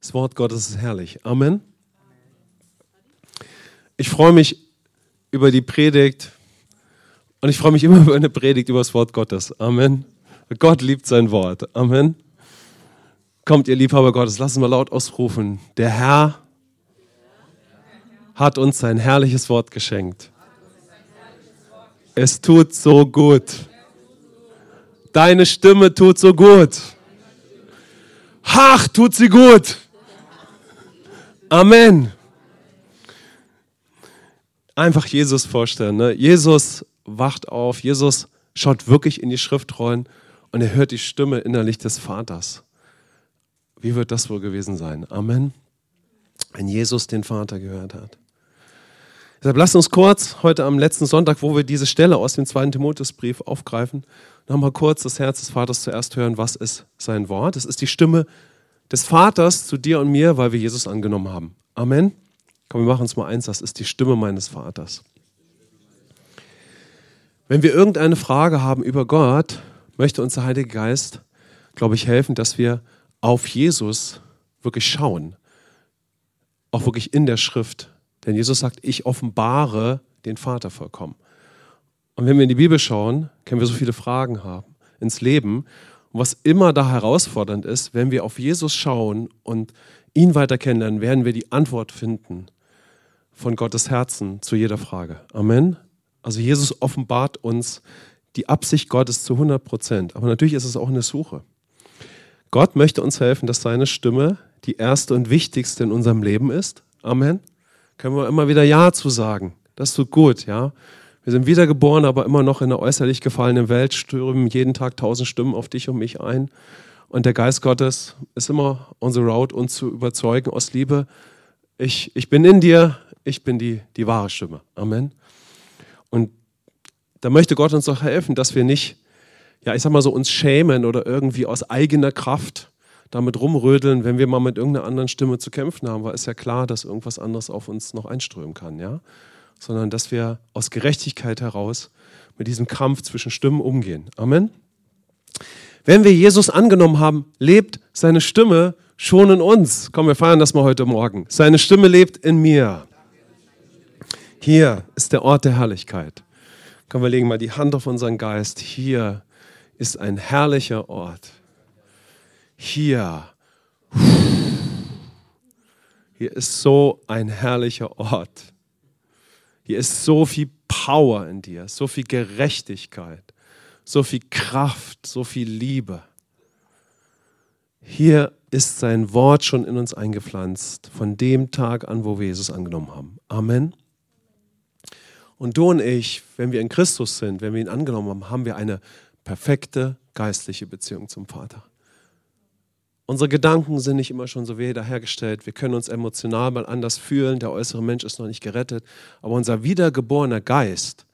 Das Wort Gottes ist herrlich. Amen. Ich freue mich über die Predigt und ich freue mich immer über eine Predigt über das Wort Gottes. Amen. Gott liebt sein Wort. Amen. Kommt, ihr Liebhaber Gottes, lasst uns mal laut ausrufen. Der Herr hat uns sein herrliches Wort geschenkt. Es tut so gut. Deine Stimme tut so gut. Ach, tut sie gut. Amen. Einfach Jesus vorstellen. Ne? Jesus wacht auf, Jesus schaut wirklich in die Schriftrollen und er hört die Stimme innerlich des Vaters. Wie wird das wohl gewesen sein? Amen. Wenn Jesus den Vater gehört hat. Deshalb lasst uns kurz heute am letzten Sonntag, wo wir diese Stelle aus dem zweiten Timotheusbrief aufgreifen, nochmal kurz das Herz des Vaters zuerst hören. Was ist sein Wort? Es ist die Stimme des Vaters zu dir und mir, weil wir Jesus angenommen haben. Amen. Komm, wir machen uns mal eins, das ist die Stimme meines Vaters. Wenn wir irgendeine Frage haben über Gott, möchte uns der Heilige Geist, glaube ich, helfen, dass wir auf Jesus wirklich schauen. Auch wirklich in der Schrift. Denn Jesus sagt, ich offenbare den Vater vollkommen. Und wenn wir in die Bibel schauen, können wir so viele Fragen haben ins Leben. Und was immer da herausfordernd ist, wenn wir auf Jesus schauen und ihn weiter kennenlernen, werden wir die Antwort finden von Gottes Herzen zu jeder Frage. Amen. Also Jesus offenbart uns die Absicht Gottes zu 100 Prozent. Aber natürlich ist es auch eine Suche. Gott möchte uns helfen, dass seine Stimme die erste und wichtigste in unserem Leben ist. Amen. Können wir immer wieder Ja zu sagen. Das tut gut, ja. Wir sind wiedergeboren, aber immer noch in einer äußerlich gefallenen Welt, stürmen jeden Tag tausend Stimmen auf dich und mich ein. Und der Geist Gottes ist immer unsere Route, uns zu überzeugen aus Liebe. Ich, ich bin in dir, ich bin die, die wahre Stimme. Amen. Und da möchte Gott uns auch helfen, dass wir nicht, ja, ich sag mal so, uns schämen oder irgendwie aus eigener Kraft damit rumrödeln, wenn wir mal mit irgendeiner anderen Stimme zu kämpfen haben, weil es ja klar, dass irgendwas anderes auf uns noch einströmen kann, ja sondern dass wir aus Gerechtigkeit heraus mit diesem Kampf zwischen Stimmen umgehen. Amen. Wenn wir Jesus angenommen haben, lebt seine Stimme schon in uns. Komm, wir feiern das mal heute Morgen. Seine Stimme lebt in mir. Hier ist der Ort der Herrlichkeit. Komm, wir legen mal die Hand auf unseren Geist. Hier ist ein herrlicher Ort. Hier. Hier ist so ein herrlicher Ort. Hier ist so viel Power in dir, so viel Gerechtigkeit, so viel Kraft, so viel Liebe. Hier ist sein Wort schon in uns eingepflanzt, von dem Tag an, wo wir Jesus angenommen haben. Amen. Und du und ich, wenn wir in Christus sind, wenn wir ihn angenommen haben, haben wir eine perfekte geistliche Beziehung zum Vater. Unsere Gedanken sind nicht immer schon so wiederhergestellt. Wir können uns emotional mal anders fühlen. Der äußere Mensch ist noch nicht gerettet. Aber unser wiedergeborener Geist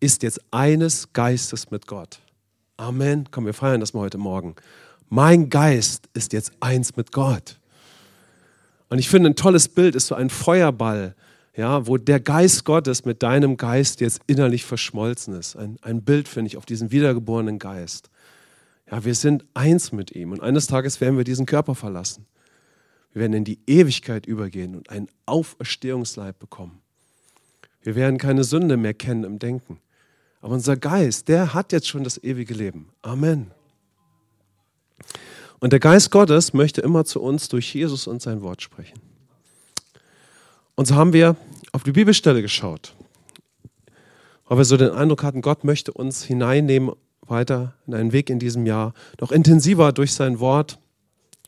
ist jetzt eines Geistes mit Gott. Amen. Komm, wir feiern das mal heute Morgen. Mein Geist ist jetzt eins mit Gott. Und ich finde, ein tolles Bild ist so ein Feuerball, ja, wo der Geist Gottes mit deinem Geist jetzt innerlich verschmolzen ist. Ein, ein Bild, finde ich, auf diesen wiedergeborenen Geist. Ja, wir sind eins mit ihm und eines Tages werden wir diesen Körper verlassen. Wir werden in die Ewigkeit übergehen und einen Auferstehungsleib bekommen. Wir werden keine Sünde mehr kennen im Denken. Aber unser Geist, der hat jetzt schon das ewige Leben. Amen. Und der Geist Gottes möchte immer zu uns durch Jesus und sein Wort sprechen. Und so haben wir auf die Bibelstelle geschaut, weil wir so den Eindruck hatten, Gott möchte uns hineinnehmen weiter in einen Weg in diesem Jahr, noch intensiver durch sein Wort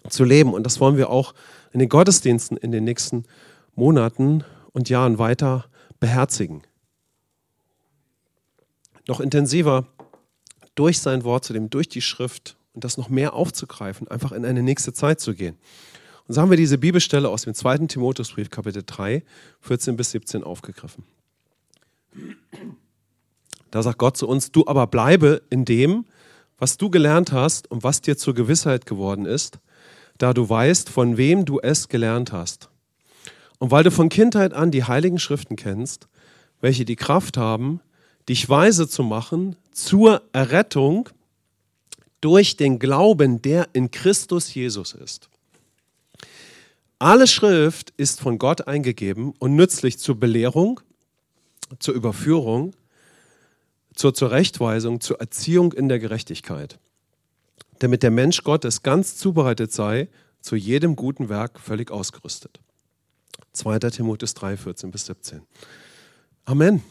zu leben. Und das wollen wir auch in den Gottesdiensten in den nächsten Monaten und Jahren weiter beherzigen. Noch intensiver durch sein Wort zu dem, durch die Schrift und das noch mehr aufzugreifen, einfach in eine nächste Zeit zu gehen. Und so haben wir diese Bibelstelle aus dem 2. Timotheusbrief, Kapitel 3, 14 bis 17 aufgegriffen. Da sagt Gott zu uns, du aber bleibe in dem, was du gelernt hast und was dir zur Gewissheit geworden ist, da du weißt, von wem du es gelernt hast. Und weil du von Kindheit an die heiligen Schriften kennst, welche die Kraft haben, dich weise zu machen zur Errettung durch den Glauben, der in Christus Jesus ist. Alle Schrift ist von Gott eingegeben und nützlich zur Belehrung, zur Überführung, zur Zurechtweisung, zur Erziehung in der Gerechtigkeit, damit der Mensch Gottes ganz zubereitet sei, zu jedem guten Werk völlig ausgerüstet. 2. Timotheus 3, 14 bis 17. Amen.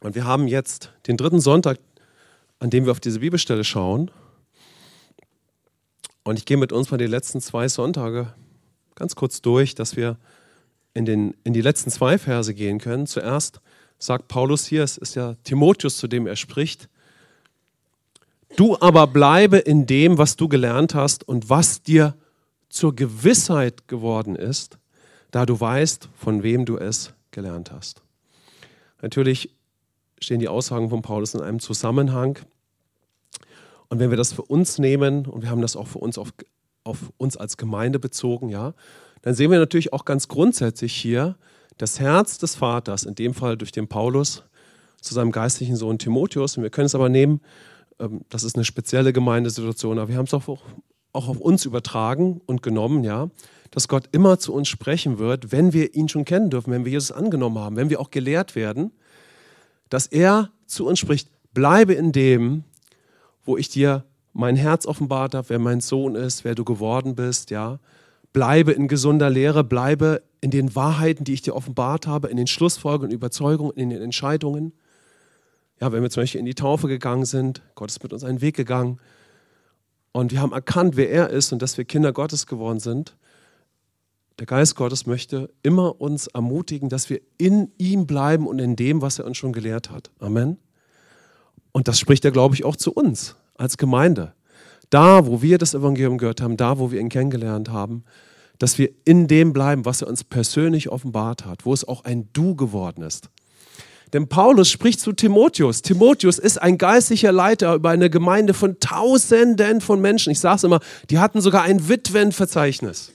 Und wir haben jetzt den dritten Sonntag, an dem wir auf diese Bibelstelle schauen. Und ich gehe mit uns mal die letzten zwei Sonntage ganz kurz durch, dass wir in, den, in die letzten zwei Verse gehen können. Zuerst sagt Paulus hier, es ist ja Timotheus, zu dem er spricht, du aber bleibe in dem, was du gelernt hast und was dir zur Gewissheit geworden ist, da du weißt, von wem du es gelernt hast. Natürlich stehen die Aussagen von Paulus in einem Zusammenhang. Und wenn wir das für uns nehmen, und wir haben das auch für uns auf, auf uns als Gemeinde bezogen, ja, dann sehen wir natürlich auch ganz grundsätzlich hier das Herz des Vaters, in dem Fall durch den Paulus, zu seinem geistlichen Sohn Timotheus. Und wir können es aber nehmen, ähm, das ist eine spezielle Gemeindesituation, aber wir haben es auch, auch auf uns übertragen und genommen, ja, dass Gott immer zu uns sprechen wird, wenn wir ihn schon kennen dürfen, wenn wir Jesus angenommen haben, wenn wir auch gelehrt werden, dass er zu uns spricht, bleibe in dem, wo ich dir mein Herz offenbart habe, wer mein Sohn ist, wer du geworden bist, ja. Bleibe in gesunder Lehre, bleibe in den Wahrheiten, die ich dir offenbart habe, in den Schlussfolgerungen, Überzeugungen, in den Entscheidungen. Ja, wenn wir zum Beispiel in die Taufe gegangen sind, Gott ist mit uns einen Weg gegangen und wir haben erkannt, wer er ist und dass wir Kinder Gottes geworden sind. Der Geist Gottes möchte immer uns ermutigen, dass wir in ihm bleiben und in dem, was er uns schon gelehrt hat. Amen. Und das spricht er, glaube ich, auch zu uns als Gemeinde. Da, wo wir das Evangelium gehört haben, da, wo wir ihn kennengelernt haben, dass wir in dem bleiben, was er uns persönlich offenbart hat, wo es auch ein Du geworden ist. Denn Paulus spricht zu Timotheus. Timotheus ist ein geistlicher Leiter über eine Gemeinde von Tausenden von Menschen. Ich sage es immer, die hatten sogar ein Witwenverzeichnis.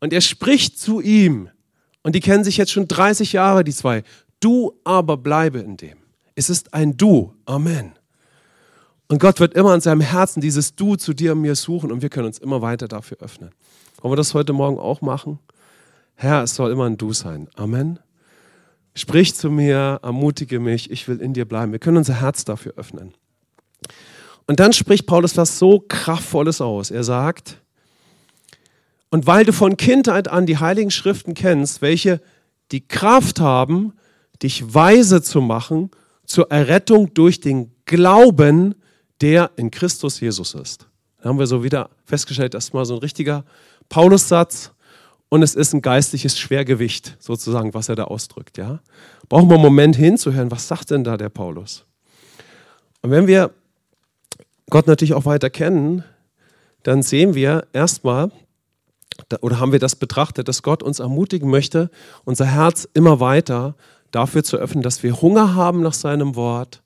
Und er spricht zu ihm. Und die kennen sich jetzt schon 30 Jahre, die zwei. Du aber bleibe in dem. Es ist ein Du. Amen. Und Gott wird immer an seinem Herzen dieses Du zu dir und mir suchen und wir können uns immer weiter dafür öffnen. Wollen wir das heute Morgen auch machen? Herr, es soll immer ein Du sein. Amen. Sprich zu mir, ermutige mich, ich will in dir bleiben. Wir können unser Herz dafür öffnen. Und dann spricht Paulus was so Kraftvolles aus. Er sagt, und weil du von Kindheit an die heiligen Schriften kennst, welche die Kraft haben, dich weise zu machen zur Errettung durch den Glauben, der in Christus Jesus ist. Da haben wir so wieder festgestellt, das ist mal so ein richtiger Paulus-Satz und es ist ein geistliches Schwergewicht, sozusagen, was er da ausdrückt. Ja? Brauchen wir einen Moment hinzuhören, was sagt denn da der Paulus? Und wenn wir Gott natürlich auch weiter kennen, dann sehen wir erstmal, oder haben wir das betrachtet, dass Gott uns ermutigen möchte, unser Herz immer weiter dafür zu öffnen, dass wir Hunger haben nach seinem Wort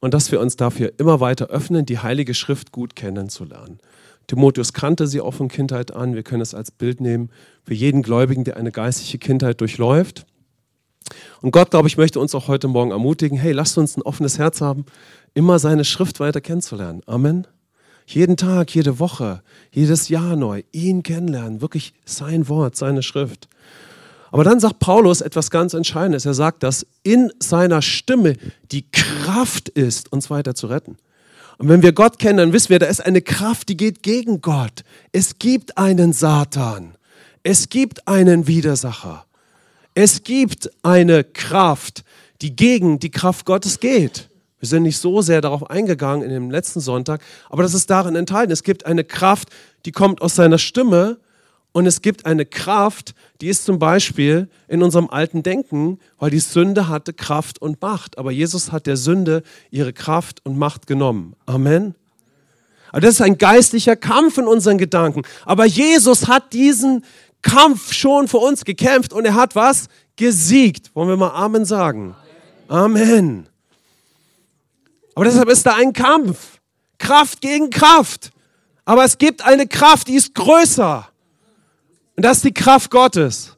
und dass wir uns dafür immer weiter öffnen, die Heilige Schrift gut kennenzulernen. Timotheus kannte sie auch von Kindheit an. Wir können es als Bild nehmen für jeden Gläubigen, der eine geistliche Kindheit durchläuft. Und Gott, glaube ich, möchte uns auch heute Morgen ermutigen, hey, lasst uns ein offenes Herz haben, immer seine Schrift weiter kennenzulernen. Amen. Jeden Tag, jede Woche, jedes Jahr neu, ihn kennenlernen, wirklich sein Wort, seine Schrift. Aber dann sagt Paulus etwas ganz Entscheidendes. Er sagt, dass in seiner Stimme die Kraft ist, uns weiter zu retten. Und wenn wir Gott kennen, dann wissen wir, da ist eine Kraft, die geht gegen Gott. Es gibt einen Satan. Es gibt einen Widersacher. Es gibt eine Kraft, die gegen die Kraft Gottes geht. Wir sind nicht so sehr darauf eingegangen in dem letzten Sonntag, aber das ist darin enthalten. Es gibt eine Kraft, die kommt aus seiner Stimme und es gibt eine Kraft, die ist zum Beispiel in unserem alten Denken, weil die Sünde hatte Kraft und Macht. Aber Jesus hat der Sünde ihre Kraft und Macht genommen. Amen. Aber das ist ein geistlicher Kampf in unseren Gedanken. Aber Jesus hat diesen Kampf schon für uns gekämpft und er hat was? Gesiegt. Wollen wir mal Amen sagen? Amen. Aber deshalb ist da ein Kampf. Kraft gegen Kraft. Aber es gibt eine Kraft, die ist größer. Und das ist die Kraft Gottes.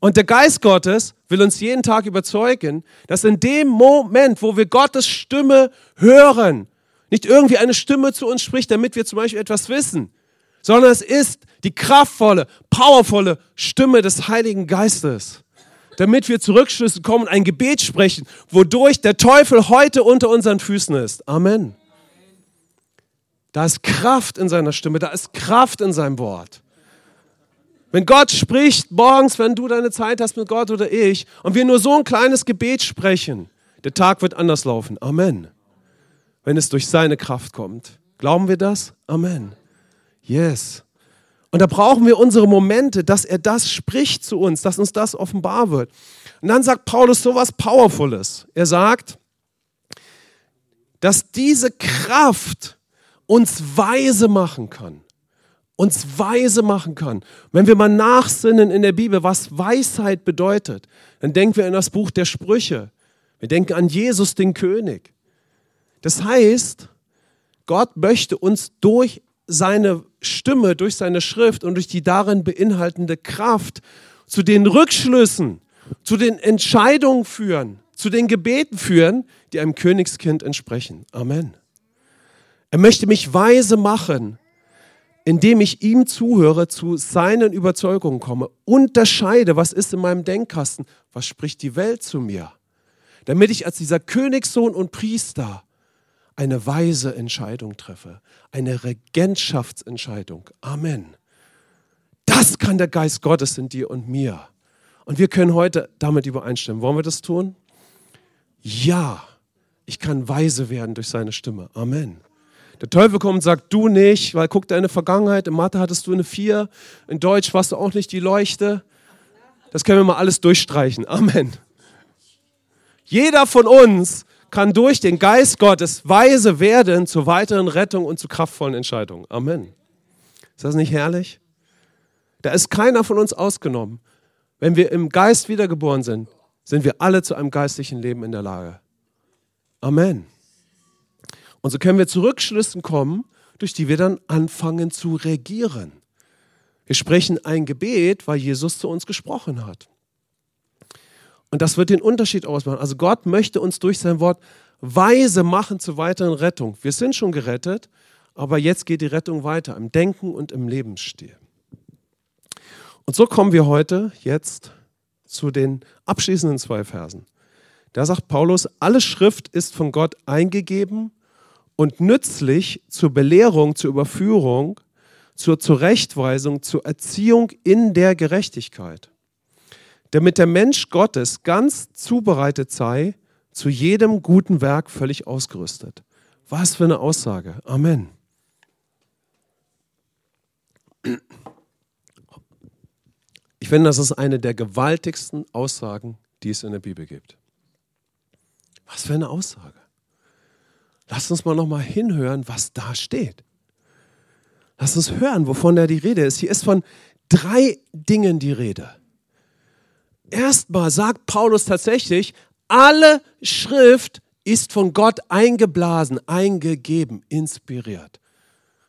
Und der Geist Gottes will uns jeden Tag überzeugen, dass in dem Moment, wo wir Gottes Stimme hören, nicht irgendwie eine Stimme zu uns spricht, damit wir zum Beispiel etwas wissen, sondern es ist die kraftvolle, powervolle Stimme des Heiligen Geistes, damit wir zurückschlüssen kommen und ein Gebet sprechen, wodurch der Teufel heute unter unseren Füßen ist. Amen. Da ist Kraft in seiner Stimme, da ist Kraft in seinem Wort. Wenn Gott spricht morgens, wenn du deine Zeit hast mit Gott oder ich, und wir nur so ein kleines Gebet sprechen, der Tag wird anders laufen. Amen. Wenn es durch seine Kraft kommt. Glauben wir das? Amen. Yes. Und da brauchen wir unsere Momente, dass er das spricht zu uns, dass uns das offenbar wird. Und dann sagt Paulus so was Powerfules. Er sagt, dass diese Kraft uns weise machen kann. Uns weise machen kann. Wenn wir mal nachsinnen in der Bibel, was Weisheit bedeutet, dann denken wir an das Buch der Sprüche. Wir denken an Jesus, den König. Das heißt, Gott möchte uns durch seine Stimme, durch seine Schrift und durch die darin beinhaltende Kraft zu den Rückschlüssen, zu den Entscheidungen führen, zu den Gebeten führen, die einem Königskind entsprechen. Amen. Er möchte mich weise machen, indem ich ihm zuhöre, zu seinen Überzeugungen komme, unterscheide, was ist in meinem Denkkasten, was spricht die Welt zu mir, damit ich als dieser Königssohn und Priester eine weise Entscheidung treffe, eine Regentschaftsentscheidung. Amen. Das kann der Geist Gottes in dir und mir. Und wir können heute damit übereinstimmen. Wollen wir das tun? Ja, ich kann weise werden durch seine Stimme. Amen. Der Teufel kommt und sagt, du nicht, weil guck deine Vergangenheit, in Mathe hattest du eine 4, in Deutsch warst du auch nicht die Leuchte. Das können wir mal alles durchstreichen. Amen. Jeder von uns kann durch den Geist Gottes weise werden zur weiteren Rettung und zu kraftvollen Entscheidungen. Amen. Ist das nicht herrlich? Da ist keiner von uns ausgenommen. Wenn wir im Geist wiedergeboren sind, sind wir alle zu einem geistlichen Leben in der Lage. Amen. Und so können wir zu Rückschlüssen kommen, durch die wir dann anfangen zu regieren. Wir sprechen ein Gebet, weil Jesus zu uns gesprochen hat. Und das wird den Unterschied ausmachen. Also Gott möchte uns durch sein Wort weise machen zur weiteren Rettung. Wir sind schon gerettet, aber jetzt geht die Rettung weiter im Denken und im Lebensstil. Und so kommen wir heute jetzt zu den abschließenden zwei Versen. Da sagt Paulus, alle Schrift ist von Gott eingegeben und nützlich zur Belehrung, zur Überführung, zur Zurechtweisung, zur Erziehung in der Gerechtigkeit damit der Mensch Gottes ganz zubereitet sei, zu jedem guten Werk völlig ausgerüstet. Was für eine Aussage. Amen. Ich finde, das ist eine der gewaltigsten Aussagen, die es in der Bibel gibt. Was für eine Aussage. Lass uns mal noch mal hinhören, was da steht. Lass uns hören, wovon da die Rede ist. Hier ist von drei Dingen die Rede erstmal sagt Paulus tatsächlich, alle Schrift ist von Gott eingeblasen, eingegeben, inspiriert.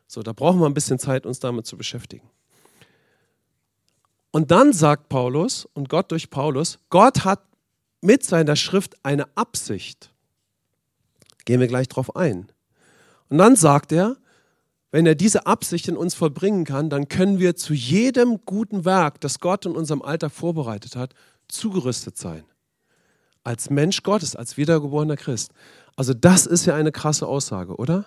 So, da brauchen wir ein bisschen Zeit, uns damit zu beschäftigen. Und dann sagt Paulus und Gott durch Paulus, Gott hat mit seiner Schrift eine Absicht. Gehen wir gleich drauf ein. Und dann sagt er, wenn er diese Absicht in uns vollbringen kann, dann können wir zu jedem guten Werk, das Gott in unserem Alltag vorbereitet hat, zugerüstet sein. Als Mensch Gottes, als wiedergeborener Christ. Also das ist ja eine krasse Aussage, oder?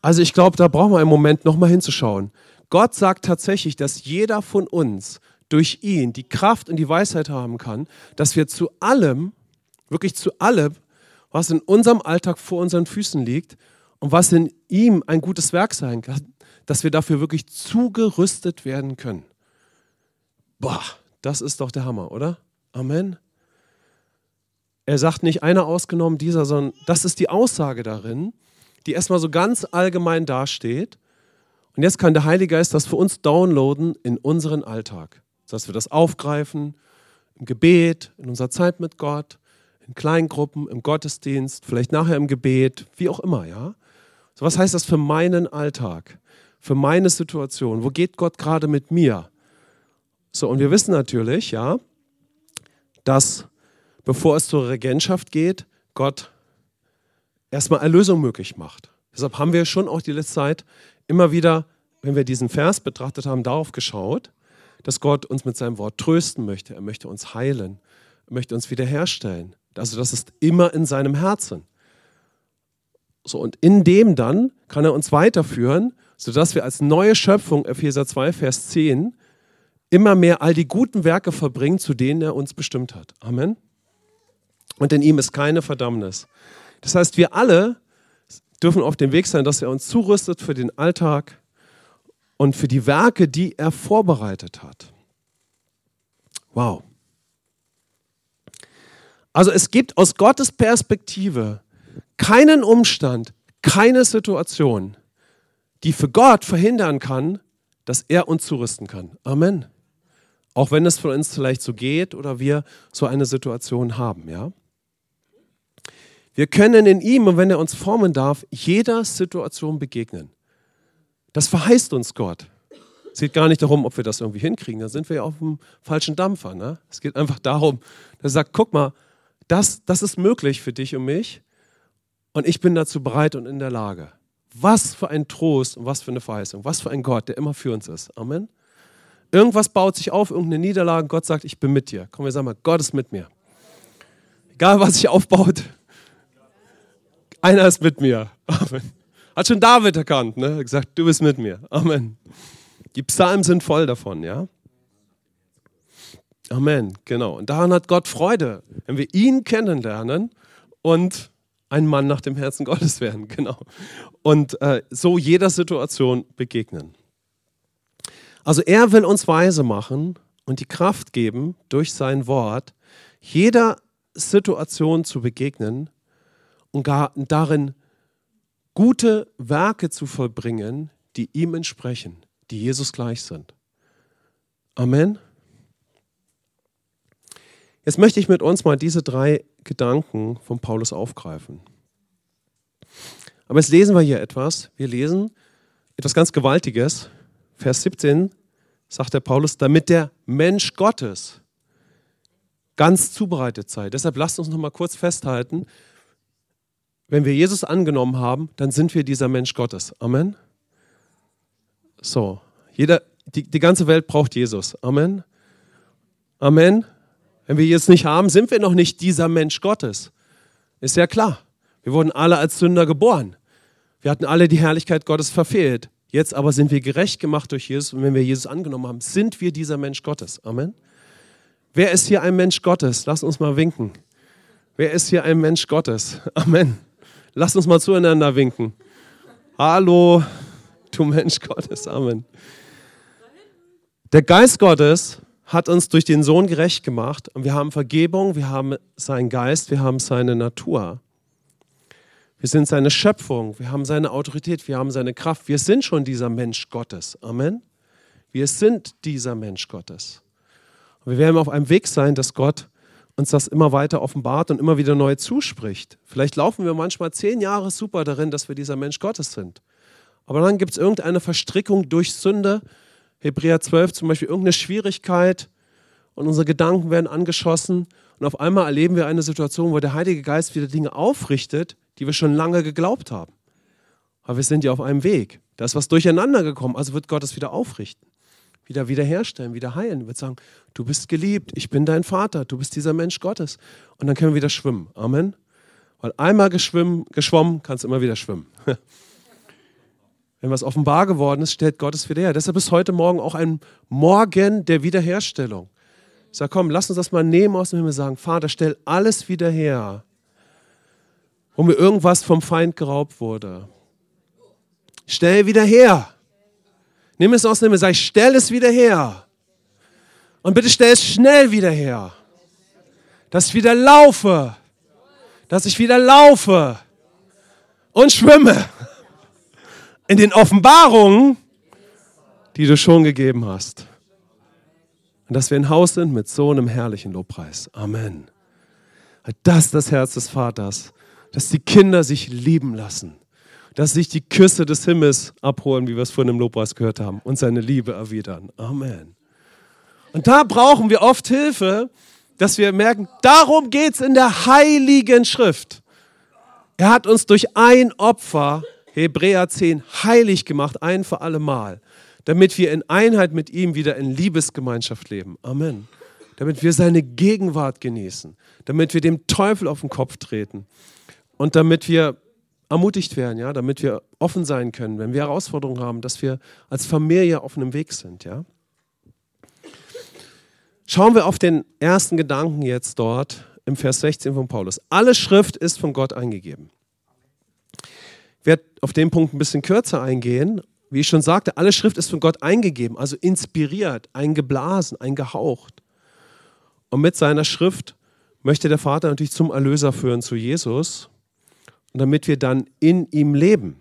Also ich glaube, da brauchen wir einen Moment nochmal hinzuschauen. Gott sagt tatsächlich, dass jeder von uns durch ihn die Kraft und die Weisheit haben kann, dass wir zu allem, wirklich zu allem, was in unserem Alltag vor unseren Füßen liegt und was in ihm ein gutes Werk sein kann, dass wir dafür wirklich zugerüstet werden können. Boah, das ist doch der Hammer, oder? Amen. Er sagt nicht einer ausgenommen, dieser, sondern das ist die Aussage darin, die erstmal so ganz allgemein dasteht. Und jetzt kann der Heilige Geist das für uns downloaden in unseren Alltag. Dass wir das aufgreifen im Gebet, in unserer Zeit mit Gott, in Kleingruppen, im Gottesdienst, vielleicht nachher im Gebet, wie auch immer, ja? So, was heißt das für meinen Alltag, für meine Situation? Wo geht Gott gerade mit mir? So, und wir wissen natürlich, ja, dass bevor es zur Regentschaft geht, Gott erstmal Erlösung möglich macht. Deshalb haben wir schon auch die letzte Zeit immer wieder wenn wir diesen Vers betrachtet haben, darauf geschaut, dass Gott uns mit seinem Wort trösten möchte. Er möchte uns heilen. Er möchte uns wiederherstellen. Also das ist immer in seinem Herzen. So, und in dem dann kann er uns weiterführen, sodass wir als neue Schöpfung, Epheser 2, Vers 10, immer mehr all die guten Werke verbringen, zu denen er uns bestimmt hat. Amen. Und in ihm ist keine Verdammnis. Das heißt, wir alle dürfen auf dem Weg sein, dass er uns zurüstet für den Alltag und für die Werke, die er vorbereitet hat. Wow. Also es gibt aus Gottes Perspektive keinen Umstand, keine Situation, die für Gott verhindern kann, dass er uns zurüsten kann. Amen. Auch wenn es von uns vielleicht so geht oder wir so eine Situation haben, ja. Wir können in ihm, und wenn er uns formen darf, jeder Situation begegnen. Das verheißt uns Gott. Es geht gar nicht darum, ob wir das irgendwie hinkriegen. Da sind wir ja auf dem falschen Dampfer. Ne? Es geht einfach darum, dass er sagt, guck mal, das, das ist möglich für dich und mich und ich bin dazu bereit und in der Lage. Was für ein Trost und was für eine Verheißung, was für ein Gott, der immer für uns ist. Amen. Irgendwas baut sich auf, irgendeine Niederlage, Gott sagt, ich bin mit dir. Komm, wir sagen mal, Gott ist mit mir. Egal, was sich aufbaut, einer ist mit mir. Amen. Hat schon David erkannt, ne? Hat gesagt, du bist mit mir. Amen. Die Psalmen sind voll davon, ja. Amen, genau. Und daran hat Gott Freude, wenn wir ihn kennenlernen und ein Mann nach dem Herzen Gottes werden, genau. Und äh, so jeder Situation begegnen. Also er will uns weise machen und die Kraft geben, durch sein Wort jeder Situation zu begegnen und gar darin gute Werke zu vollbringen, die ihm entsprechen, die Jesus gleich sind. Amen. Jetzt möchte ich mit uns mal diese drei Gedanken von Paulus aufgreifen. Aber jetzt lesen wir hier etwas. Wir lesen etwas ganz Gewaltiges. Vers 17 sagt der Paulus, damit der Mensch Gottes ganz zubereitet sei. Deshalb lasst uns noch mal kurz festhalten, wenn wir Jesus angenommen haben, dann sind wir dieser Mensch Gottes. Amen. So, jeder, die, die ganze Welt braucht Jesus. Amen. Amen. Wenn wir Jesus nicht haben, sind wir noch nicht dieser Mensch Gottes. Ist ja klar. Wir wurden alle als Sünder geboren. Wir hatten alle die Herrlichkeit Gottes verfehlt. Jetzt aber sind wir gerecht gemacht durch Jesus und wenn wir Jesus angenommen haben, sind wir dieser Mensch Gottes. Amen. Wer ist hier ein Mensch Gottes? Lass uns mal winken. Wer ist hier ein Mensch Gottes? Amen. Lass uns mal zueinander winken. Hallo, du Mensch Gottes. Amen. Der Geist Gottes hat uns durch den Sohn gerecht gemacht und wir haben Vergebung, wir haben seinen Geist, wir haben seine Natur. Wir sind seine Schöpfung, wir haben seine Autorität, wir haben seine Kraft. Wir sind schon dieser Mensch Gottes. Amen. Wir sind dieser Mensch Gottes. Und wir werden auf einem Weg sein, dass Gott uns das immer weiter offenbart und immer wieder neu zuspricht. Vielleicht laufen wir manchmal zehn Jahre super darin, dass wir dieser Mensch Gottes sind. Aber dann gibt es irgendeine Verstrickung durch Sünde, Hebräer 12 zum Beispiel irgendeine Schwierigkeit und unsere Gedanken werden angeschossen und auf einmal erleben wir eine Situation, wo der Heilige Geist wieder Dinge aufrichtet, die wir schon lange geglaubt haben. Aber wir sind ja auf einem Weg. Da ist was durcheinander gekommen, also wird Gott es wieder aufrichten, wieder wiederherstellen, wieder heilen. Er wird sagen, du bist geliebt, ich bin dein Vater, du bist dieser Mensch Gottes. Und dann können wir wieder schwimmen. Amen. Weil einmal geschwommen, kannst du immer wieder schwimmen. Wenn was offenbar geworden ist, stellt Gott es wieder her. Deshalb ist heute Morgen auch ein Morgen der Wiederherstellung. Ich sage, komm, lass uns das mal nehmen aus dem Himmel sagen, Vater, stell alles wieder her, wo mir irgendwas vom Feind geraubt wurde. Stell wieder her. Nimm es aus dem Himmel, sag, stell es wieder her. Und bitte stell es schnell wieder her. Dass ich wieder laufe. Dass ich wieder laufe und schwimme in den Offenbarungen, die du schon gegeben hast. Und dass wir ein Haus sind mit so einem herrlichen Lobpreis. Amen. Das ist das Herz des Vaters, dass die Kinder sich lieben lassen, dass sich die Küsse des Himmels abholen, wie wir es vorhin im Lobpreis gehört haben, und seine Liebe erwidern. Amen. Und da brauchen wir oft Hilfe, dass wir merken, darum geht es in der heiligen Schrift. Er hat uns durch ein Opfer Hebräer 10, heilig gemacht, ein für alle Mal, damit wir in Einheit mit ihm wieder in Liebesgemeinschaft leben. Amen. Damit wir seine Gegenwart genießen, damit wir dem Teufel auf den Kopf treten und damit wir ermutigt werden, ja, damit wir offen sein können, wenn wir Herausforderungen haben, dass wir als Familie auf einem Weg sind, ja. Schauen wir auf den ersten Gedanken jetzt dort im Vers 16 von Paulus. Alle Schrift ist von Gott eingegeben. Auf den Punkt ein bisschen kürzer eingehen. Wie ich schon sagte, alle Schrift ist von Gott eingegeben, also inspiriert, eingeblasen, eingehaucht. Und mit seiner Schrift möchte der Vater natürlich zum Erlöser führen, zu Jesus, damit wir dann in ihm leben.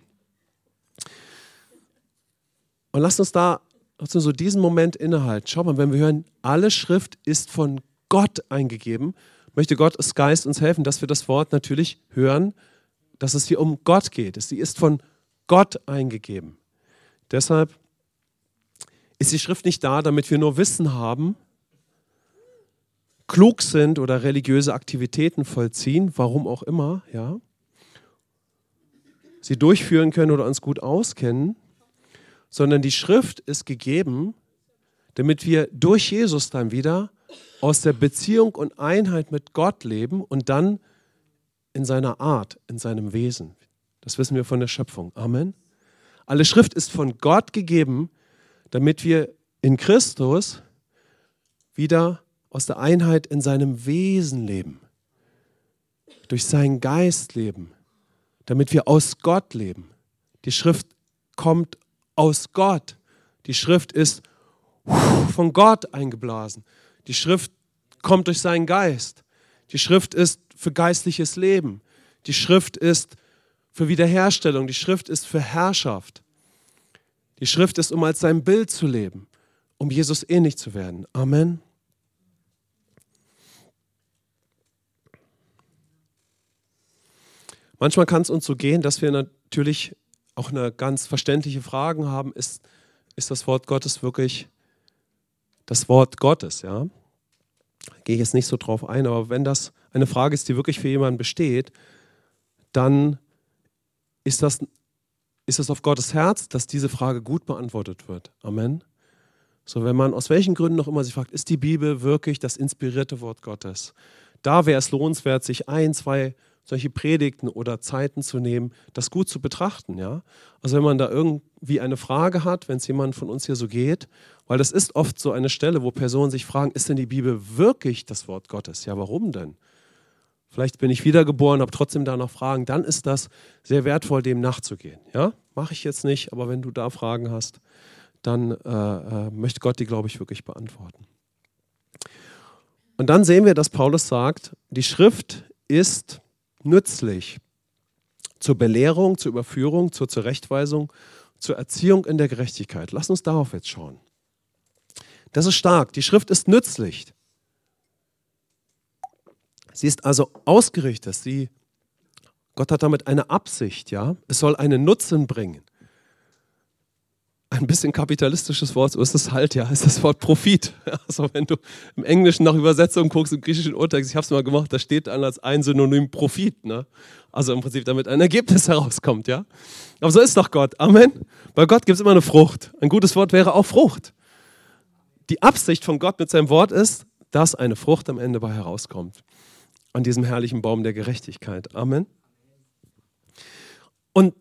Und lasst uns da trotzdem so diesen Moment innehalten. Schau mal, wenn wir hören, alle Schrift ist von Gott eingegeben, möchte Gottes Geist uns helfen, dass wir das Wort natürlich hören, dass es hier um Gott geht. Sie ist von Gott eingegeben. Deshalb ist die Schrift nicht da, damit wir nur Wissen haben, klug sind oder religiöse Aktivitäten vollziehen, warum auch immer, ja, sie durchführen können oder uns gut auskennen, sondern die Schrift ist gegeben, damit wir durch Jesus dann wieder aus der Beziehung und Einheit mit Gott leben und dann in seiner Art, in seinem Wesen. Das wissen wir von der Schöpfung. Amen. Alle Schrift ist von Gott gegeben, damit wir in Christus wieder aus der Einheit in seinem Wesen leben, durch seinen Geist leben, damit wir aus Gott leben. Die Schrift kommt aus Gott. Die Schrift ist von Gott eingeblasen. Die Schrift kommt durch seinen Geist. Die Schrift ist für geistliches Leben. Die Schrift ist für Wiederherstellung. Die Schrift ist für Herrschaft. Die Schrift ist, um als sein Bild zu leben, um Jesus ähnlich zu werden. Amen. Manchmal kann es uns so gehen, dass wir natürlich auch eine ganz verständliche Frage haben, ist, ist das Wort Gottes wirklich das Wort Gottes, ja? Gehe ich jetzt nicht so drauf ein, aber wenn das eine Frage ist, die wirklich für jemanden besteht, dann ist das, ist das auf Gottes Herz, dass diese Frage gut beantwortet wird. Amen. So, wenn man aus welchen Gründen noch immer sich fragt, ist die Bibel wirklich das inspirierte Wort Gottes? Da wäre es lohnenswert, sich ein, zwei solche Predigten oder Zeiten zu nehmen, das gut zu betrachten. Ja? Also wenn man da irgendwie eine Frage hat, wenn es jemand von uns hier so geht, weil das ist oft so eine Stelle, wo Personen sich fragen, ist denn die Bibel wirklich das Wort Gottes? Ja, warum denn? Vielleicht bin ich wiedergeboren, habe trotzdem da noch Fragen. Dann ist das sehr wertvoll, dem nachzugehen. Ja, mache ich jetzt nicht, aber wenn du da Fragen hast, dann äh, äh, möchte Gott die, glaube ich, wirklich beantworten. Und dann sehen wir, dass Paulus sagt, die Schrift ist nützlich zur Belehrung, zur Überführung, zur Zurechtweisung, zur Erziehung in der Gerechtigkeit. Lass uns darauf jetzt schauen. Das ist stark. Die Schrift ist nützlich. Sie ist also ausgerichtet. Sie, Gott hat damit eine Absicht. Ja? Es soll einen Nutzen bringen ein bisschen kapitalistisches Wort, so ist es halt, ja, ist das Wort Profit. Also wenn du im Englischen nach Übersetzung guckst, im griechischen Urtext, ich habe es mal gemacht, da steht dann als ein Synonym Profit. Ne? Also im Prinzip damit ein Ergebnis herauskommt, ja. Aber so ist doch Gott. Amen. Bei Gott gibt es immer eine Frucht. Ein gutes Wort wäre auch Frucht. Die Absicht von Gott mit seinem Wort ist, dass eine Frucht am Ende bei herauskommt. An diesem herrlichen Baum der Gerechtigkeit. Amen. Und,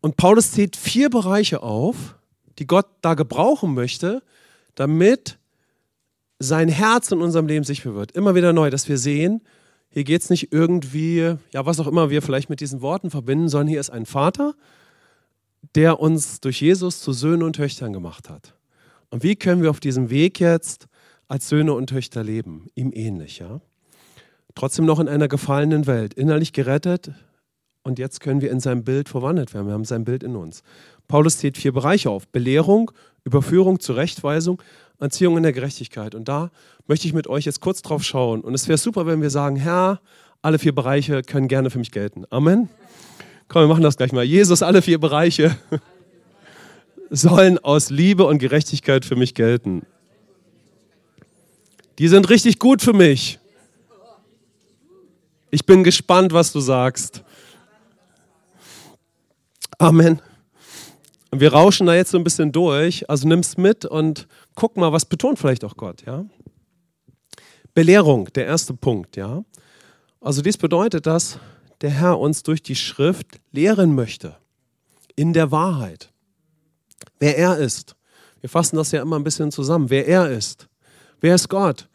und Paulus zählt vier Bereiche auf, die Gott da gebrauchen möchte, damit sein Herz in unserem Leben sichtbar wird. Immer wieder neu, dass wir sehen, hier geht es nicht irgendwie, ja, was auch immer wir vielleicht mit diesen Worten verbinden, sondern hier ist ein Vater, der uns durch Jesus zu Söhnen und Töchtern gemacht hat. Und wie können wir auf diesem Weg jetzt als Söhne und Töchter leben? Ihm ähnlich, ja? Trotzdem noch in einer gefallenen Welt, innerlich gerettet und jetzt können wir in sein Bild verwandelt werden. Wir haben sein Bild in uns. Paulus zählt vier Bereiche auf: Belehrung, Überführung, Zurechtweisung, Erziehung in der Gerechtigkeit. Und da möchte ich mit euch jetzt kurz drauf schauen. Und es wäre super, wenn wir sagen: Herr, alle vier Bereiche können gerne für mich gelten. Amen. Komm, wir machen das gleich mal. Jesus, alle vier Bereiche sollen aus Liebe und Gerechtigkeit für mich gelten. Die sind richtig gut für mich. Ich bin gespannt, was du sagst. Amen. Wir rauschen da jetzt so ein bisschen durch. Also nimm's mit und guck mal, was betont vielleicht auch Gott, ja? Belehrung, der erste Punkt, ja? Also dies bedeutet, dass der Herr uns durch die Schrift lehren möchte. In der Wahrheit. Wer er ist. Wir fassen das ja immer ein bisschen zusammen. Wer er ist. Wer ist Gott?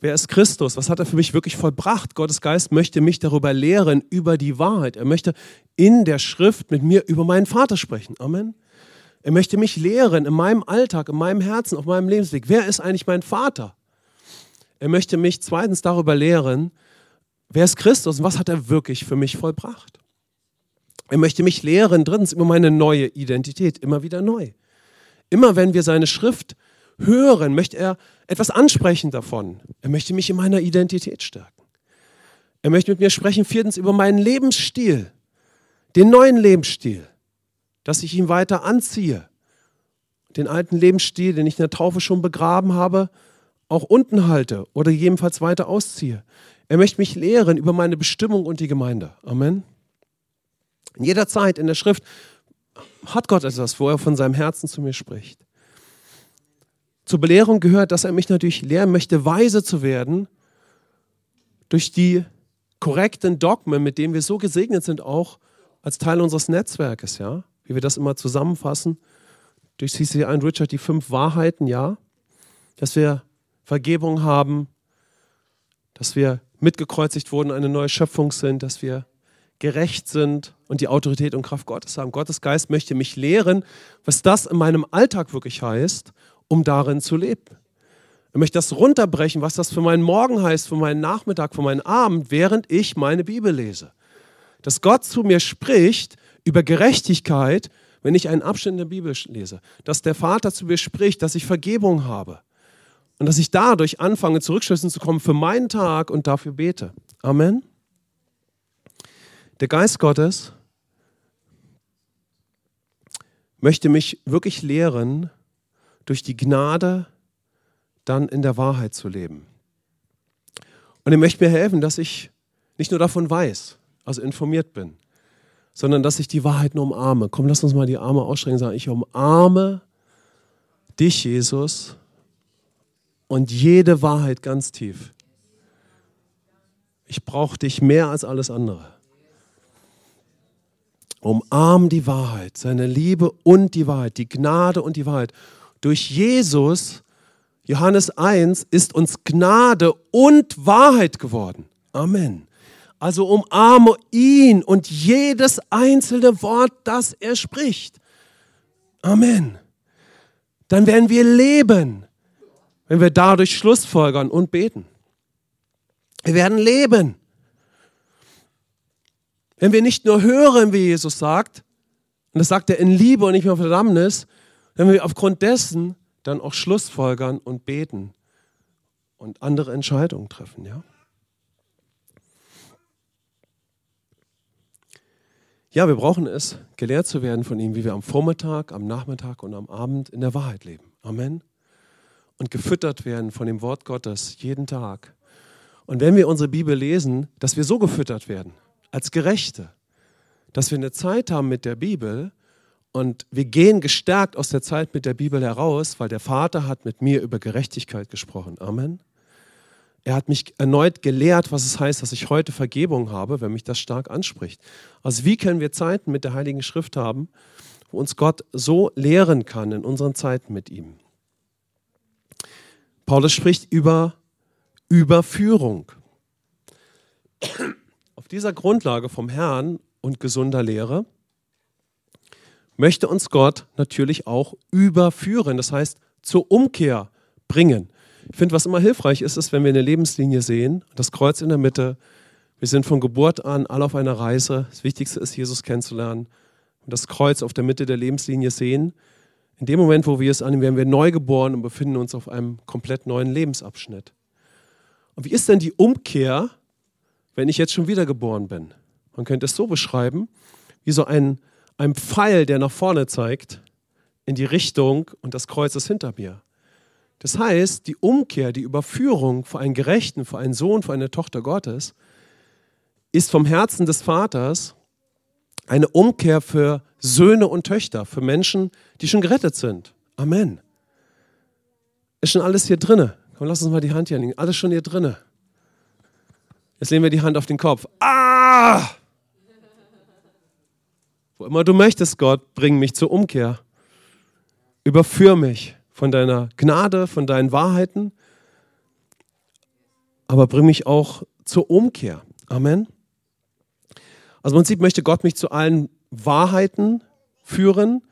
Wer ist Christus? Was hat er für mich wirklich vollbracht? Gottes Geist möchte mich darüber lehren, über die Wahrheit. Er möchte in der Schrift mit mir über meinen Vater sprechen. Amen. Er möchte mich lehren in meinem Alltag, in meinem Herzen, auf meinem Lebensweg. Wer ist eigentlich mein Vater? Er möchte mich zweitens darüber lehren, wer ist Christus und was hat er wirklich für mich vollbracht. Er möchte mich lehren, drittens, über meine neue Identität, immer wieder neu. Immer wenn wir seine Schrift hören, möchte er etwas ansprechen davon. Er möchte mich in meiner Identität stärken. Er möchte mit mir sprechen, viertens, über meinen Lebensstil, den neuen Lebensstil, dass ich ihn weiter anziehe. Den alten Lebensstil, den ich in der Taufe schon begraben habe, auch unten halte oder jedenfalls weiter ausziehe. Er möchte mich lehren über meine Bestimmung und die Gemeinde. Amen. In jeder Zeit in der Schrift hat Gott etwas, wo er von seinem Herzen zu mir spricht. Zur Belehrung gehört, dass er mich natürlich lehren möchte, weise zu werden durch die korrekten Dogmen, mit denen wir so gesegnet sind, auch als Teil unseres Netzwerkes, ja, wie wir das immer zusammenfassen. Durch CC und Richard die fünf Wahrheiten, ja, dass wir Vergebung haben, dass wir mitgekreuzigt wurden, eine neue Schöpfung sind, dass wir gerecht sind und die Autorität und Kraft Gottes haben. Gottes Geist möchte mich lehren, was das in meinem Alltag wirklich heißt um darin zu leben. Er möchte das runterbrechen, was das für meinen Morgen heißt, für meinen Nachmittag, für meinen Abend, während ich meine Bibel lese. Dass Gott zu mir spricht über Gerechtigkeit, wenn ich einen Abschnitt in der Bibel lese. Dass der Vater zu mir spricht, dass ich Vergebung habe. Und dass ich dadurch anfange, zurückschlüssen zu kommen für meinen Tag und dafür bete. Amen. Der Geist Gottes möchte mich wirklich lehren, durch die Gnade dann in der Wahrheit zu leben. Und er möchte mir helfen, dass ich nicht nur davon weiß, also informiert bin, sondern dass ich die Wahrheit nur umarme. Komm, lass uns mal die Arme ausstrecken und sagen, ich umarme dich, Jesus, und jede Wahrheit ganz tief. Ich brauche dich mehr als alles andere. Umarm die Wahrheit, seine Liebe und die Wahrheit, die Gnade und die Wahrheit. Durch Jesus, Johannes 1, ist uns Gnade und Wahrheit geworden. Amen. Also umarme ihn und jedes einzelne Wort, das er spricht. Amen. Dann werden wir leben, wenn wir dadurch Schlussfolgern und beten. Wir werden leben. Wenn wir nicht nur hören, wie Jesus sagt, und das sagt er in Liebe und nicht mehr Verdammnis, wenn wir aufgrund dessen dann auch Schlussfolgern und beten und andere Entscheidungen treffen, ja? Ja, wir brauchen es, gelehrt zu werden von ihm, wie wir am Vormittag, am Nachmittag und am Abend in der Wahrheit leben. Amen. Und gefüttert werden von dem Wort Gottes jeden Tag. Und wenn wir unsere Bibel lesen, dass wir so gefüttert werden, als Gerechte, dass wir eine Zeit haben mit der Bibel, und wir gehen gestärkt aus der Zeit mit der Bibel heraus, weil der Vater hat mit mir über Gerechtigkeit gesprochen. Amen. Er hat mich erneut gelehrt, was es heißt, dass ich heute Vergebung habe, wenn mich das stark anspricht. Also wie können wir Zeiten mit der Heiligen Schrift haben, wo uns Gott so lehren kann in unseren Zeiten mit ihm? Paulus spricht über Überführung. Auf dieser Grundlage vom Herrn und gesunder Lehre möchte uns Gott natürlich auch überführen, das heißt zur Umkehr bringen. Ich finde, was immer hilfreich ist, ist, wenn wir eine Lebenslinie sehen, das Kreuz in der Mitte, wir sind von Geburt an alle auf einer Reise. Das Wichtigste ist, Jesus kennenzulernen und das Kreuz auf der Mitte der Lebenslinie sehen. In dem Moment, wo wir es annehmen, werden wir neu geboren und befinden uns auf einem komplett neuen Lebensabschnitt. Und wie ist denn die Umkehr, wenn ich jetzt schon wiedergeboren bin? Man könnte es so beschreiben, wie so ein einem Pfeil, der nach vorne zeigt, in die Richtung und das Kreuz ist hinter mir. Das heißt, die Umkehr, die Überführung für einen Gerechten, für einen Sohn, für eine Tochter Gottes, ist vom Herzen des Vaters Eine Umkehr für Söhne und Töchter, für Menschen, die schon gerettet sind. Amen. Ist schon alles hier drinne. Komm, lass uns mal die Hand hier legen. Alles schon hier drinne. Jetzt legen wir die Hand auf den Kopf. Ah! Wo immer du möchtest, Gott, bring mich zur Umkehr. Überführ mich von deiner Gnade, von deinen Wahrheiten, aber bring mich auch zur Umkehr. Amen. Also im Prinzip möchte Gott mich zu allen Wahrheiten führen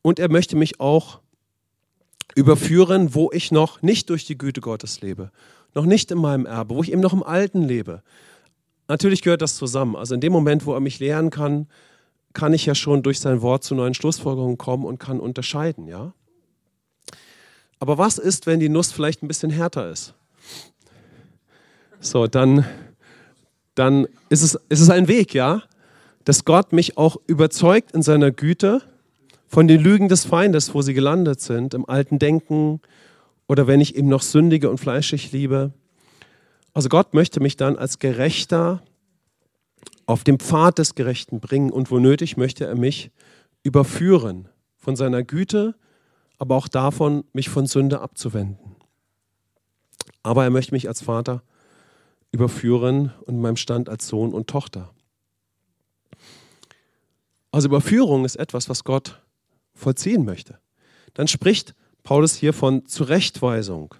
und er möchte mich auch überführen, wo ich noch nicht durch die Güte Gottes lebe, noch nicht in meinem Erbe, wo ich eben noch im Alten lebe. Natürlich gehört das zusammen. Also in dem Moment, wo er mich lehren kann, kann ich ja schon durch sein Wort zu neuen Schlussfolgerungen kommen und kann unterscheiden, ja? Aber was ist, wenn die Nuss vielleicht ein bisschen härter ist? So, dann, dann ist, es, ist es ein Weg, ja? Dass Gott mich auch überzeugt in seiner Güte von den Lügen des Feindes, wo sie gelandet sind, im alten Denken oder wenn ich eben noch sündige und fleischig liebe. Also Gott möchte mich dann als Gerechter auf dem Pfad des Gerechten bringen und wo nötig möchte er mich überführen von seiner Güte, aber auch davon, mich von Sünde abzuwenden. Aber er möchte mich als Vater überführen und meinem Stand als Sohn und Tochter. Also Überführung ist etwas, was Gott vollziehen möchte. Dann spricht Paulus hier von Zurechtweisung.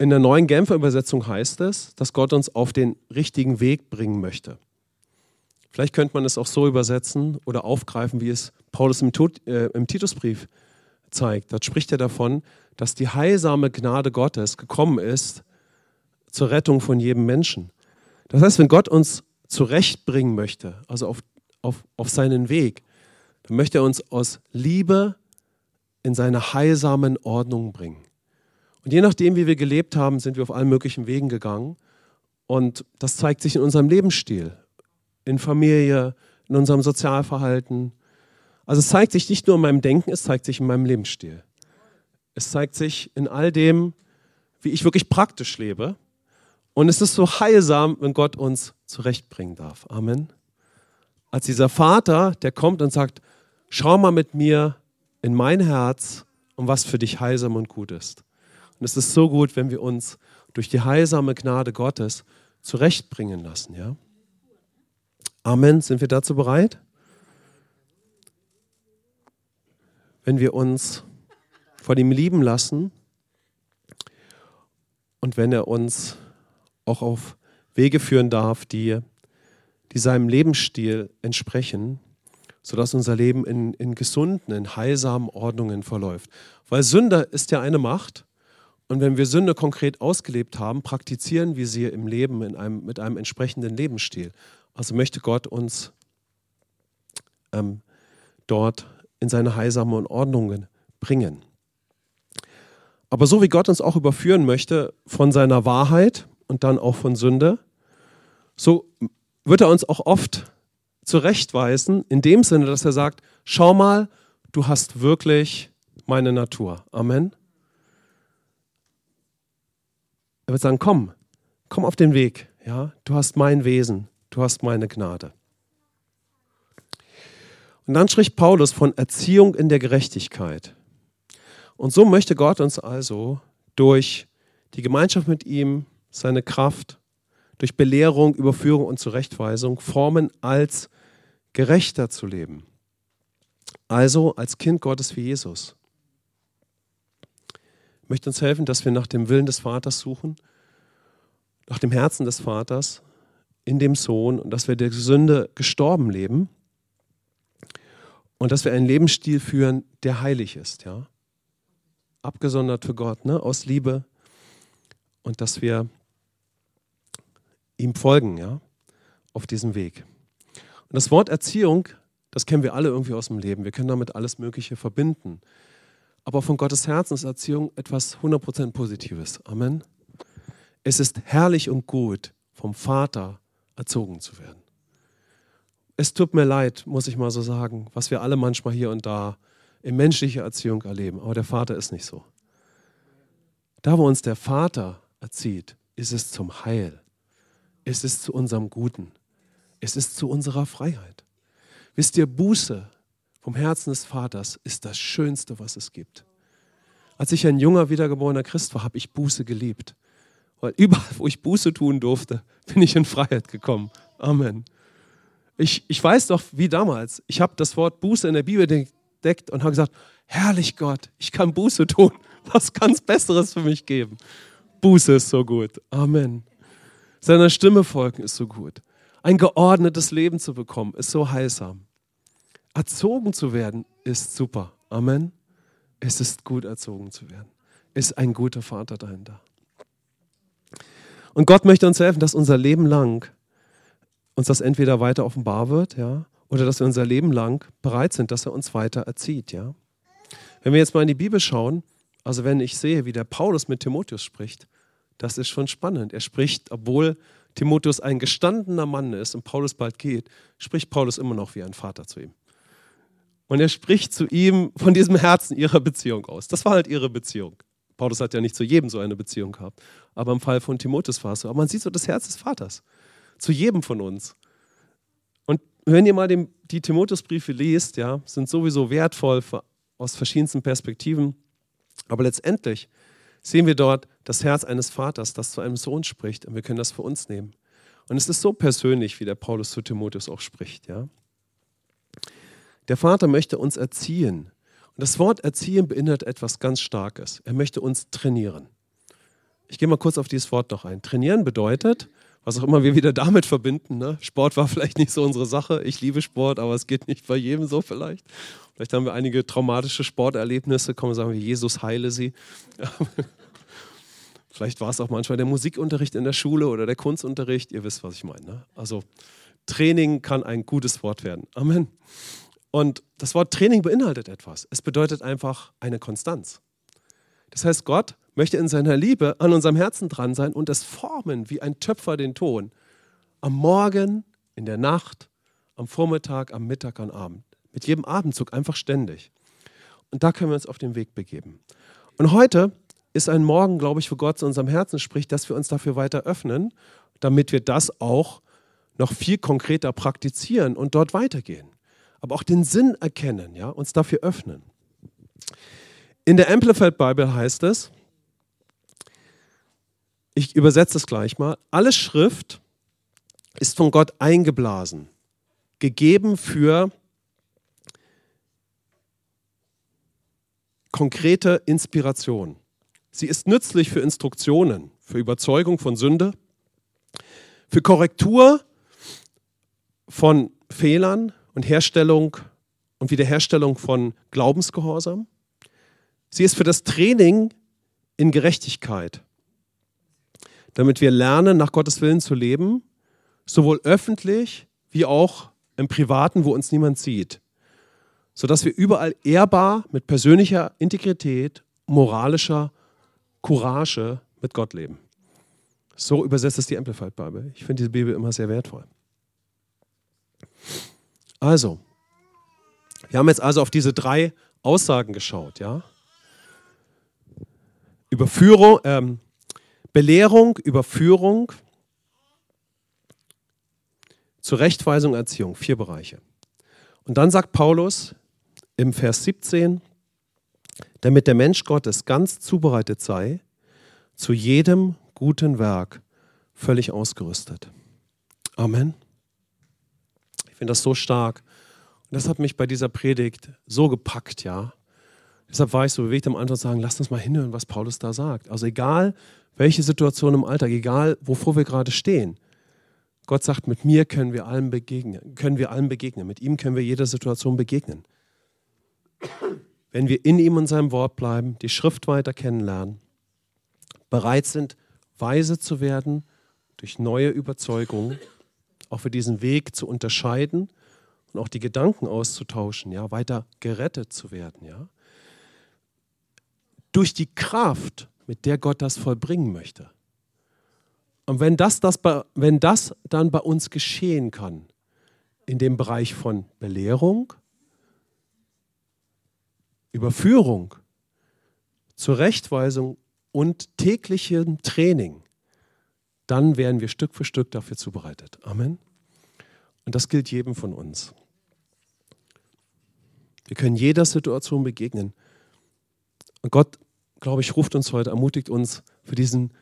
In der neuen Genfer Übersetzung heißt es, dass Gott uns auf den richtigen Weg bringen möchte. Vielleicht könnte man es auch so übersetzen oder aufgreifen, wie es Paulus im, äh, im Titusbrief zeigt. Dort spricht er davon, dass die heilsame Gnade Gottes gekommen ist zur Rettung von jedem Menschen. Das heißt, wenn Gott uns zurechtbringen möchte, also auf, auf, auf seinen Weg, dann möchte er uns aus Liebe in seine heilsamen Ordnung bringen. Und je nachdem, wie wir gelebt haben, sind wir auf allen möglichen Wegen gegangen. Und das zeigt sich in unserem Lebensstil, in Familie, in unserem Sozialverhalten. Also es zeigt sich nicht nur in meinem Denken, es zeigt sich in meinem Lebensstil. Es zeigt sich in all dem, wie ich wirklich praktisch lebe. Und es ist so heilsam, wenn Gott uns zurechtbringen darf. Amen. Als dieser Vater, der kommt und sagt, schau mal mit mir in mein Herz, um was für dich heilsam und gut ist. Und es ist so gut, wenn wir uns durch die heilsame Gnade Gottes zurechtbringen lassen. Ja? Amen. Sind wir dazu bereit? Wenn wir uns von ihm lieben lassen und wenn er uns auch auf Wege führen darf, die, die seinem Lebensstil entsprechen, sodass unser Leben in, in gesunden, in heilsamen Ordnungen verläuft. Weil Sünde ist ja eine Macht. Und wenn wir Sünde konkret ausgelebt haben, praktizieren wir sie im Leben in einem, mit einem entsprechenden Lebensstil. Also möchte Gott uns ähm, dort in seine heilsamen Ordnungen bringen. Aber so wie Gott uns auch überführen möchte von seiner Wahrheit und dann auch von Sünde, so wird er uns auch oft zurechtweisen, in dem Sinne, dass er sagt, schau mal, du hast wirklich meine Natur. Amen. Er wird sagen, komm, komm auf den Weg. Ja, du hast mein Wesen, du hast meine Gnade. Und dann spricht Paulus von Erziehung in der Gerechtigkeit. Und so möchte Gott uns also durch die Gemeinschaft mit ihm, seine Kraft, durch Belehrung, Überführung und Zurechtweisung formen, als gerechter zu leben. Also als Kind Gottes wie Jesus. Möchte uns helfen, dass wir nach dem Willen des Vaters suchen, nach dem Herzen des Vaters, in dem Sohn und dass wir der Sünde gestorben leben und dass wir einen Lebensstil führen, der heilig ist, ja. Abgesondert für Gott, ne? aus Liebe und dass wir ihm folgen, ja, auf diesem Weg. Und das Wort Erziehung, das kennen wir alle irgendwie aus dem Leben. Wir können damit alles Mögliche verbinden. Aber von Gottes Herzen ist Erziehung etwas 100% Positives. Amen. Es ist herrlich und gut, vom Vater erzogen zu werden. Es tut mir leid, muss ich mal so sagen, was wir alle manchmal hier und da in menschlicher Erziehung erleben. Aber der Vater ist nicht so. Da, wo uns der Vater erzieht, ist es zum Heil. Es ist zu unserem Guten. Es ist zu unserer Freiheit. Wisst ihr, Buße vom Herzen des Vaters ist das Schönste, was es gibt. Als ich ein junger, wiedergeborener Christ war, habe ich Buße geliebt. Weil überall, wo ich Buße tun durfte, bin ich in Freiheit gekommen. Amen. Ich, ich weiß doch, wie damals. Ich habe das Wort Buße in der Bibel entdeckt und habe gesagt, herrlich Gott, ich kann Buße tun. Was kann es Besseres für mich geben? Buße ist so gut. Amen. Seiner Stimme folgen ist so gut. Ein geordnetes Leben zu bekommen ist so heilsam. Erzogen zu werden ist super. Amen. Es ist gut, erzogen zu werden. Ist ein guter Vater dahinter. Und Gott möchte uns helfen, dass unser Leben lang uns das entweder weiter offenbar wird, ja, oder dass wir unser Leben lang bereit sind, dass er uns weiter erzieht, ja. Wenn wir jetzt mal in die Bibel schauen, also wenn ich sehe, wie der Paulus mit Timotheus spricht, das ist schon spannend. Er spricht, obwohl Timotheus ein gestandener Mann ist und Paulus bald geht, spricht Paulus immer noch wie ein Vater zu ihm. Und er spricht zu ihm von diesem Herzen ihrer Beziehung aus. Das war halt ihre Beziehung. Paulus hat ja nicht zu jedem so eine Beziehung gehabt. Aber im Fall von Timotheus war es so. Aber man sieht so das Herz des Vaters. Zu jedem von uns. Und wenn ihr mal den, die Timotheusbriefe liest, ja, sind sowieso wertvoll für, aus verschiedensten Perspektiven. Aber letztendlich sehen wir dort das Herz eines Vaters, das zu einem Sohn spricht. Und wir können das für uns nehmen. Und es ist so persönlich, wie der Paulus zu Timotheus auch spricht. Ja? Der Vater möchte uns erziehen. Und das Wort erziehen beinhaltet etwas ganz Starkes. Er möchte uns trainieren. Ich gehe mal kurz auf dieses Wort noch ein. Trainieren bedeutet, was auch immer wir wieder damit verbinden. Ne? Sport war vielleicht nicht so unsere Sache. Ich liebe Sport, aber es geht nicht bei jedem so vielleicht. Vielleicht haben wir einige traumatische Sporterlebnisse, kommen wir sagen, Jesus heile sie. vielleicht war es auch manchmal der Musikunterricht in der Schule oder der Kunstunterricht. Ihr wisst, was ich meine. Ne? Also Training kann ein gutes Wort werden. Amen. Und das Wort Training beinhaltet etwas. Es bedeutet einfach eine Konstanz. Das heißt, Gott möchte in seiner Liebe an unserem Herzen dran sein und es formen wie ein Töpfer den Ton. Am Morgen, in der Nacht, am Vormittag, am Mittag, am Abend. Mit jedem Abendzug einfach ständig. Und da können wir uns auf den Weg begeben. Und heute ist ein Morgen, glaube ich, wo Gott zu unserem Herzen spricht, dass wir uns dafür weiter öffnen, damit wir das auch noch viel konkreter praktizieren und dort weitergehen. Aber auch den Sinn erkennen, ja, uns dafür öffnen. In der Amplified Bible heißt es, ich übersetze es gleich mal, alle Schrift ist von Gott eingeblasen, gegeben für konkrete Inspiration. Sie ist nützlich für Instruktionen, für Überzeugung von Sünde, für Korrektur von Fehlern und Herstellung und Wiederherstellung von Glaubensgehorsam. Sie ist für das Training in Gerechtigkeit, damit wir lernen, nach Gottes Willen zu leben, sowohl öffentlich wie auch im Privaten, wo uns niemand sieht, sodass wir überall ehrbar mit persönlicher Integrität, moralischer Courage mit Gott leben. So übersetzt es die Amplified Bible. Ich finde diese Bibel immer sehr wertvoll. Also, wir haben jetzt also auf diese drei Aussagen geschaut, ja? Überführung, ähm, Belehrung, Überführung, Zurechtweisung, Erziehung, vier Bereiche. Und dann sagt Paulus im Vers 17, damit der Mensch Gottes ganz zubereitet sei, zu jedem guten Werk völlig ausgerüstet. Amen. Finde das so stark. Und das hat mich bei dieser Predigt so gepackt, ja. Deshalb war ich so bewegt am Anfang zu sagen, lasst uns mal hinhören, was Paulus da sagt. Also egal, welche Situation im Alltag, egal, wovor wir gerade stehen. Gott sagt, mit mir können wir allem begegnen, können wir allem begegnen. Mit ihm können wir jeder Situation begegnen. Wenn wir in ihm und seinem Wort bleiben, die Schrift weiter kennenlernen, bereit sind, weise zu werden durch neue Überzeugungen, auch für diesen Weg zu unterscheiden und auch die Gedanken auszutauschen, ja, weiter gerettet zu werden, ja. Durch die Kraft, mit der Gott das vollbringen möchte. Und wenn das, das, wenn das dann bei uns geschehen kann, in dem Bereich von Belehrung, Überführung, Zurechtweisung und täglichem Training, dann werden wir Stück für Stück dafür zubereitet. Amen. Und das gilt jedem von uns. Wir können jeder Situation begegnen. Und Gott, glaube ich, ruft uns heute, ermutigt uns für diesen,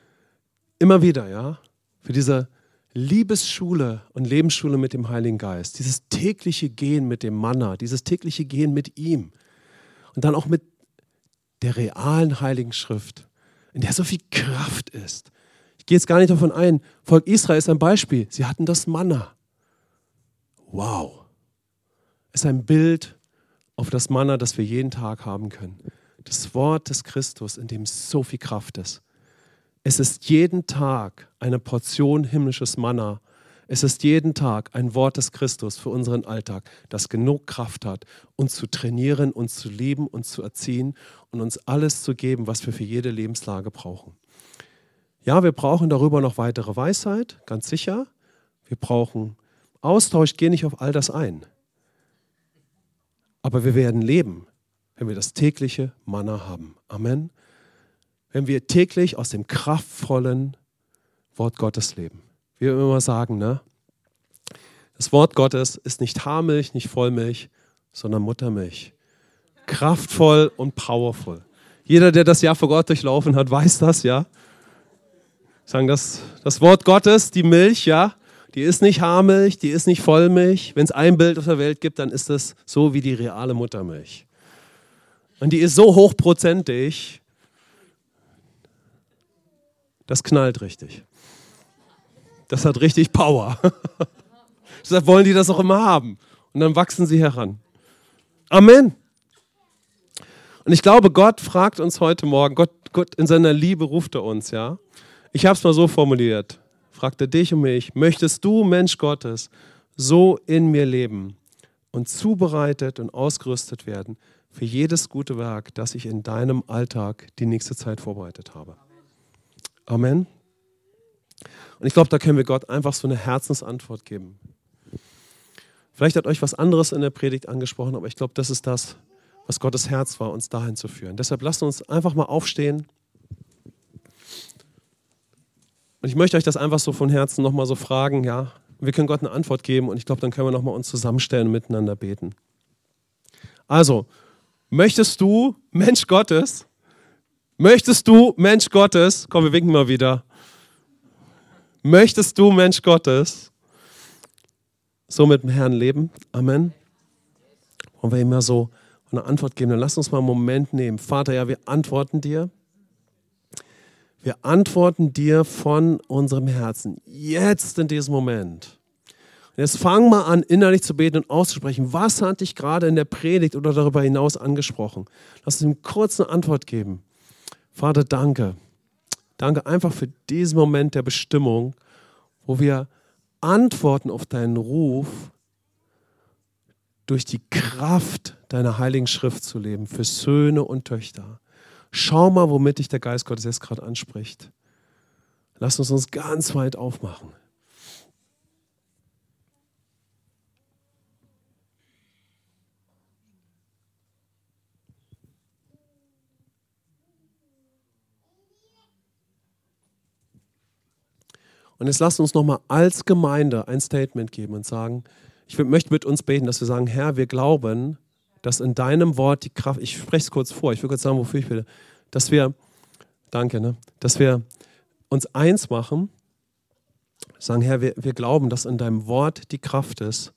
immer wieder, ja, für diese Liebesschule und Lebensschule mit dem Heiligen Geist, dieses tägliche Gehen mit dem Manna, dieses tägliche Gehen mit ihm und dann auch mit der realen Heiligen Schrift, in der so viel Kraft ist. Gehe jetzt gar nicht davon ein, Volk Israel ist ein Beispiel. Sie hatten das Manna. Wow. Ist ein Bild auf das Manna, das wir jeden Tag haben können. Das Wort des Christus, in dem so viel Kraft ist. Es ist jeden Tag eine Portion himmlisches Manna. Es ist jeden Tag ein Wort des Christus für unseren Alltag, das genug Kraft hat, uns zu trainieren, uns zu lieben, uns zu erziehen und uns alles zu geben, was wir für jede Lebenslage brauchen. Ja, wir brauchen darüber noch weitere Weisheit, ganz sicher. Wir brauchen Austausch, gehe nicht auf all das ein. Aber wir werden leben, wenn wir das tägliche Manna haben. Amen wenn wir täglich aus dem kraftvollen Wort Gottes leben. Wie wir immer sagen, ne? Das Wort Gottes ist nicht Haarmilch, nicht Vollmilch, sondern Muttermilch. Kraftvoll und powerful. Jeder, der das Jahr vor Gott durchlaufen hat, weiß das, ja? Sagen das, das Wort Gottes, die Milch, ja, die ist nicht Haarmilch, die ist nicht Vollmilch. Wenn es ein Bild auf der Welt gibt, dann ist das so wie die reale Muttermilch. Und die ist so hochprozentig, das knallt richtig. Das hat richtig Power. Deshalb wollen die das auch immer haben. Und dann wachsen sie heran. Amen. Und ich glaube, Gott fragt uns heute Morgen, Gott, Gott in seiner Liebe ruft er uns, ja. Ich habe es mal so formuliert, fragt er dich und mich, möchtest du, Mensch Gottes, so in mir leben und zubereitet und ausgerüstet werden für jedes gute Werk, das ich in deinem Alltag die nächste Zeit vorbereitet habe? Amen. Und ich glaube, da können wir Gott einfach so eine Herzensantwort geben. Vielleicht hat euch was anderes in der Predigt angesprochen, aber ich glaube, das ist das, was Gottes Herz war, uns dahin zu führen. Deshalb lasst uns einfach mal aufstehen. Und ich möchte euch das einfach so von Herzen nochmal so fragen, ja. Wir können Gott eine Antwort geben und ich glaube, dann können wir nochmal uns zusammenstellen und miteinander beten. Also, möchtest du, Mensch Gottes, Möchtest du, Mensch Gottes, komm, wir winken mal wieder. Möchtest du, Mensch Gottes, so mit dem Herrn leben? Amen. Und wir ihm mal so eine Antwort geben, dann lass uns mal einen Moment nehmen. Vater, ja, wir antworten dir. Wir antworten dir von unserem Herzen. Jetzt in diesem Moment. Und jetzt fang mal an, innerlich zu beten und auszusprechen. Was hat dich gerade in der Predigt oder darüber hinaus angesprochen? Lass uns ihm kurz eine Antwort geben. Vater, danke. Danke einfach für diesen Moment der Bestimmung, wo wir antworten auf deinen Ruf, durch die Kraft deiner heiligen Schrift zu leben, für Söhne und Töchter. Schau mal, womit dich der Geist Gottes jetzt gerade anspricht. Lass uns uns ganz weit aufmachen. Und jetzt lasst uns nochmal als Gemeinde ein Statement geben und sagen, ich möchte mit uns beten, dass wir sagen, Herr, wir glauben, dass in deinem Wort die Kraft, ich spreche es kurz vor, ich will kurz sagen, wofür ich will, dass wir, danke, ne, dass wir uns eins machen, sagen, Herr, wir, wir glauben, dass in deinem Wort die Kraft ist,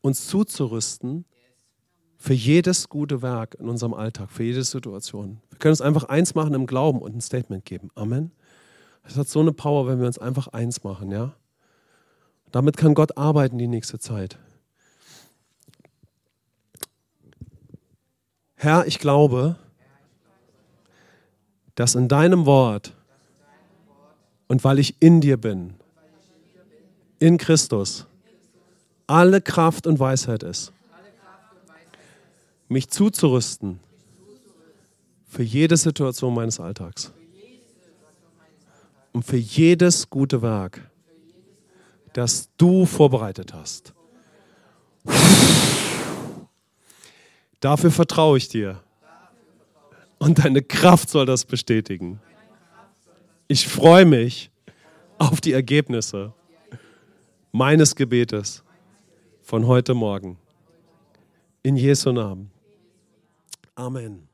uns zuzurüsten für jedes gute Werk in unserem Alltag, für jede Situation. Wir können uns einfach eins machen im Glauben und ein Statement geben. Amen. Es hat so eine Power, wenn wir uns einfach eins machen, ja. Damit kann Gott arbeiten die nächste Zeit. Herr, ich glaube, dass in deinem Wort und weil ich in dir bin, in Christus, alle Kraft und Weisheit ist, mich zuzurüsten für jede Situation meines Alltags und für jedes gute Werk, das du vorbereitet hast. Dafür vertraue ich dir. Und deine Kraft soll das bestätigen. Ich freue mich auf die Ergebnisse meines Gebetes von heute Morgen. In Jesu Namen. Amen.